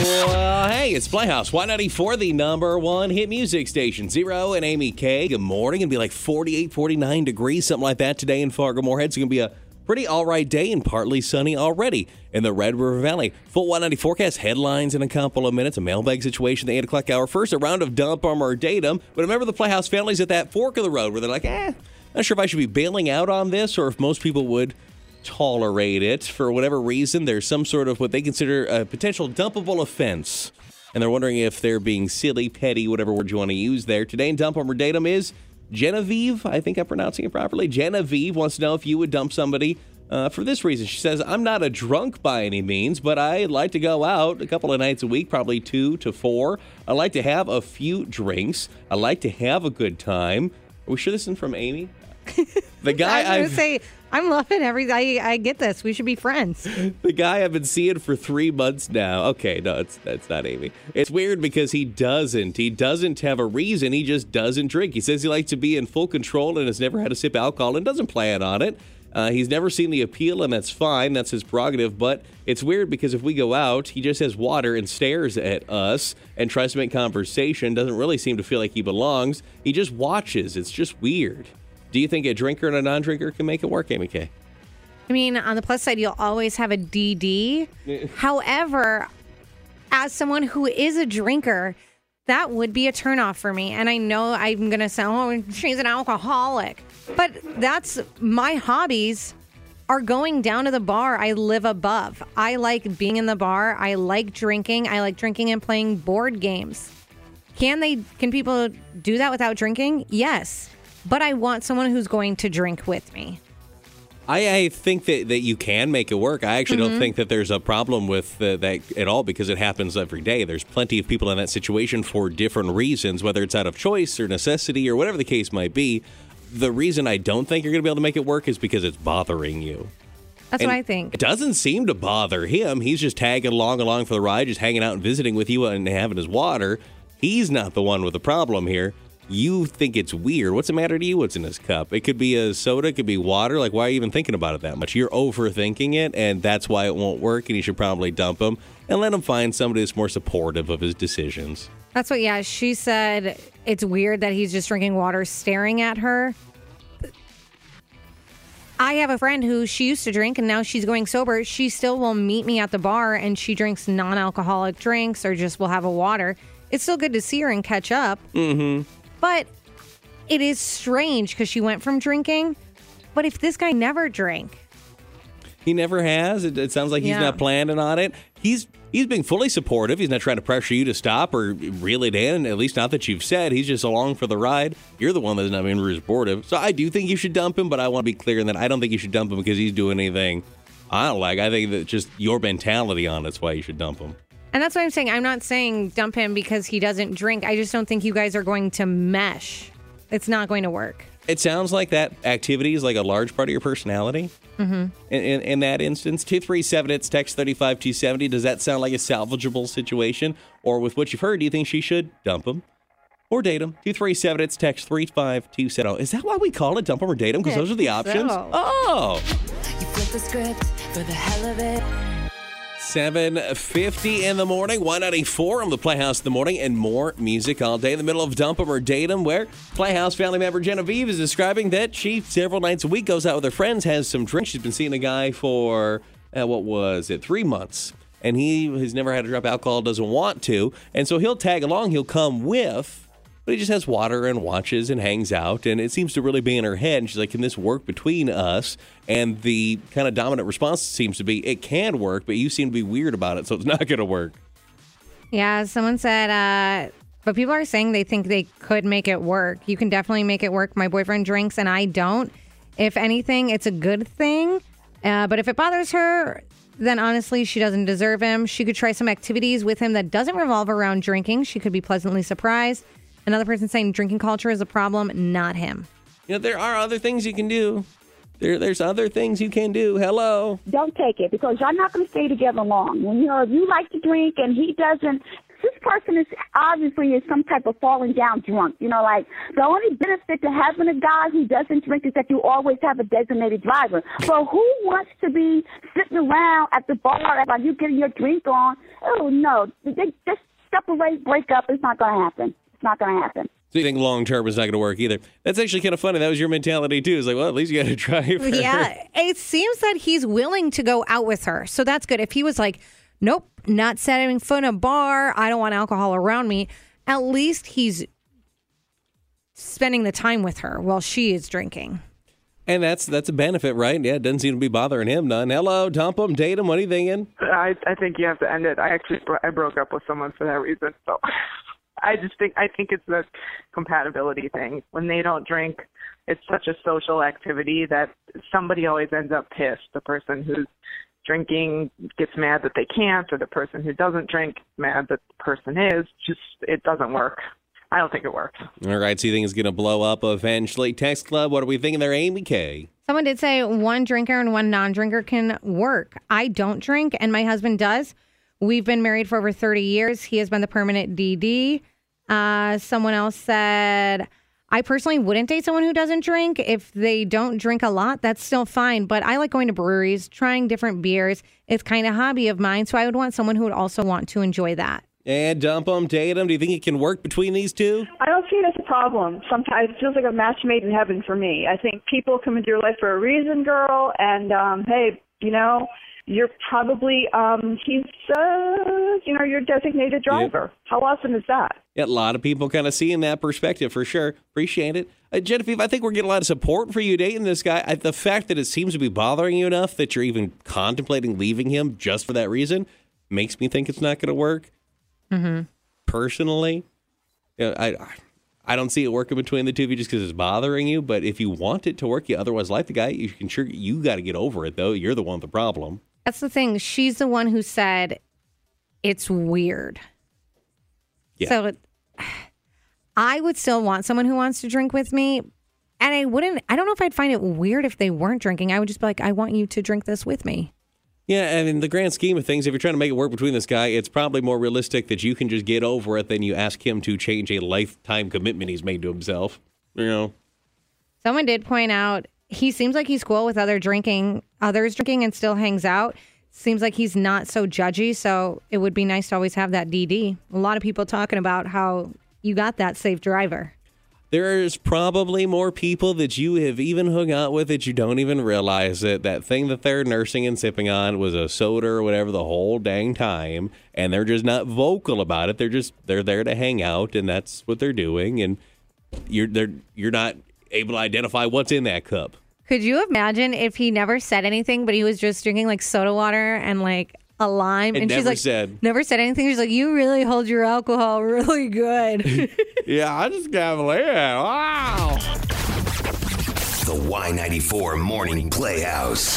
Well, hey, it's Playhouse Y94, the number one hit music station. Zero and Amy K. Good morning. It'll be like 48, 49 degrees, something like that today in Fargo Moorhead. It's to be a pretty all right day and partly sunny already in the Red River Valley. Full Y90 forecast headlines in a couple of minutes. A mailbag situation the 8 o'clock hour. First, a round of dump 'em or date 'em. But remember the Playhouse families at that fork of the road where they're like, eh, not sure if I should be bailing out on this or if most people would tolerate it for whatever reason. There's some sort of what they consider a potential dumpable offense. And they're wondering if they're being silly, petty, whatever word you want to use there. Today in Dump Date 'em is Genevieve. I think I'm pronouncing it properly. Genevieve wants to know if you would dump somebody uh, for this reason. She says, I'm not a drunk by any means, but I like to go out a couple of nights a week, probably two to four. I like to have a few drinks. I like to have a good time. Are we sure this isn't from Amy? The guy I was gonna say I'm loving every. I, I get this. We should be friends. the guy I've been seeing for three months now. Okay, no, it's that's not Amy. It's weird because he doesn't. He doesn't have a reason. He just doesn't drink. He says he likes to be in full control and has never had a sip of alcohol and doesn't plan on it. Uh, he's never seen the appeal, and that's fine. That's his prerogative. But it's weird because if we go out, he just has water and stares at us and tries to make conversation. Doesn't really seem to feel like he belongs. He just watches. It's just weird. Do you think a drinker and a non-drinker can make it work, Amy K? I mean, on the plus side, you'll always have a DD. However, as someone who is a drinker, that would be a turnoff for me. And I know I'm going to say, oh, she's an alcoholic. But that's my hobbies are going down to the bar. I live above. I like being in the bar. I like drinking. I like drinking and playing board games. Can they can people do that without drinking? Yes. But I want someone who's going to drink with me. I, I think that, that you can make it work. I actually don't think that there's a problem with uh, that at all because it happens every day. There's plenty of people in that situation for different reasons, whether it's out of choice or necessity or whatever the case might be. The reason I don't think you're going to be able to make it work is because it's bothering you. That's And what I think. It doesn't seem to bother him. He's just tagging along along for the ride, just hanging out and visiting with you and having his water. He's not the one with the problem here. You think it's weird. What's the matter to you? What's in this cup? It could be a soda, it could be water. Like, why are you even thinking about it that much? You're overthinking it, and that's why it won't work, and you should probably dump him and let him find somebody that's more supportive of his decisions. That's what, yeah, she said it's weird that he's just drinking water staring at her. I have a friend who she used to drink and now she's going sober. She still will meet me at the bar and she drinks non alcoholic drinks or just will have a water. It's still good to see her and catch up. Mm-hmm. But it is strange because she went from drinking. But if this guy never drank, He never has. It, it sounds like he's Yeah. not planning on it. He's he's being fully supportive. He's not trying to pressure you to stop or reel it in. At least not that you've said. He's just along for the ride. You're the one that's not being supportive. So I do think you should dump him, but I want to be clear in that I don't think you should dump him because he's doing anything I don't like. I think that just your mentality on it's why you should dump him. And that's what I'm saying. I'm not saying dump him because he doesn't drink. I just don't think you guys are going to mesh. It's not going to work. It sounds like that activity is like a large part of your personality. Mm-hmm. In, in, in that instance, 237, it's text 35270. Does that sound like a salvageable situation? Or with what you've heard, do you think she should dump him or date him? 237, it's text 35270. Is that why we call it dump him or date him? Because those are the options? so. Oh. You flip the script for the hell of it. 7.50 in the morning, 194 on the Playhouse in the morning, and more music all day in the middle of Dump 'em or Date 'em, where Playhouse family member Genevieve is describing that she several nights a week goes out with her friends, has some drinks. She's been seeing a guy for, uh, what was it, three months. And he has never had to drop alcohol, doesn't want to. And so he'll tag along, he'll come with, but he just has water and watches and hangs out. And it seems to really be in her head. And she's like, Can this work between us? And the kind of dominant response seems to be, It can work, but you seem to be weird about it. So it's not going to work. Yeah, someone said, uh, but people are saying they think they could make it work. You can definitely make it work. My boyfriend drinks and I don't. If anything, it's a good thing. Uh, but if it bothers her, then honestly, she doesn't deserve him. She could try some activities with him that doesn't revolve around drinking. She could be pleasantly surprised. Another person saying drinking culture is a problem, not him. You know, there are other things you can do. There, there's other things you can do. Hello. don't take it because y'all not going to stay together long. When you know if you like to drink and he doesn't, this person is obviously is some type of falling down drunk. You know, like the only benefit to having a guy who doesn't drink is that you always have a designated driver. So who wants to be sitting around at the bar while you getting your drink on? Oh no, they just separate, break up. It's not going to happen. It's not going to happen. So you think long term is not going to work either? That's actually kind of funny. That was your mentality too. It's like, well, at least you got to try. For Yeah, it seems that he's willing to go out with her. So that's good. If he was like, nope, not setting foot in a bar, I don't want alcohol around me, at least he's spending the time with her while she is drinking. And that's that's a benefit, right? Yeah, it doesn't seem to be bothering him none. Hello, dump him, date him. What are you thinking? I I think you have to end it. I actually I broke up with someone for that reason. So I just think I think it's a compatibility thing. When they don't drink, it's such a social activity that somebody always ends up pissed. The person who's drinking gets mad that they can't, or the person who doesn't drink mad that the person is. Just it doesn't work. I don't think it works. All right, so you think it's going to blow up eventually? Text Club, what are we thinking there, Amy K? Someone did say one drinker and one non drinker can work. I don't drink, and my husband does. We've been married for over 30 years. He has been the permanent DD. Uh, someone else said, I personally wouldn't date someone who doesn't drink. If they don't drink a lot, that's still fine. But I like going to breweries, trying different beers. It's kind of a hobby of mine. So I would want someone who would also want to enjoy that. And dump them, date them. Do you think it can work between these two? I don't see it as a problem. Sometimes it feels like a match made in heaven for me. I think people come into your life for a reason, girl, and um hey, you know, you're probably um he's uh you know, your designated driver. How awesome is that? Yeah, a lot of people kind of see in that perspective for sure. Appreciate it. Uh, Genevieve, I think we're getting a lot of support for you dating this guy. I, the fact that it seems to be bothering you enough that you're even contemplating leaving him just for that reason makes me think it's not going to work. Mm-hmm. Personally, yeah, I I don't see it working between the two of you just because it's bothering you. But if you want it to work, you otherwise like the guy. You can sure you got to get over it though. You're the one with the problem. That's the thing. She's the one who said it's weird. Yeah. So I would still want someone who wants to drink with me. And I wouldn't, I don't know if I'd find it weird if they weren't drinking. I would just be like, I want you to drink this with me. Yeah, and in the grand scheme of things, if you're trying to make it work between this guy, it's probably more realistic that you can just get over it than you ask him to change a lifetime commitment he's made to himself. You know, Someone did point out he seems like he's cool with other drinking, others drinking and still hangs out. Seems like he's not so judgy. So it would be nice to always have that DD. A lot of people talking about how you got that safe driver. there's probably more people that you have even hung out with that you don't even realize it. That thing that they're nursing and sipping on was a soda or whatever the whole dang time, and they're just not vocal about it. They're just they're there to hang out, and that's what they're doing. And you're they're you're not able to identify what's in that cup. Could you imagine if he never said anything, but he was just drinking like soda water and like a lime? And and she's never like, said. never said anything. She's like, you really hold your alcohol really good. Yeah, I just got Wow. The Y94 Morning Playhouse.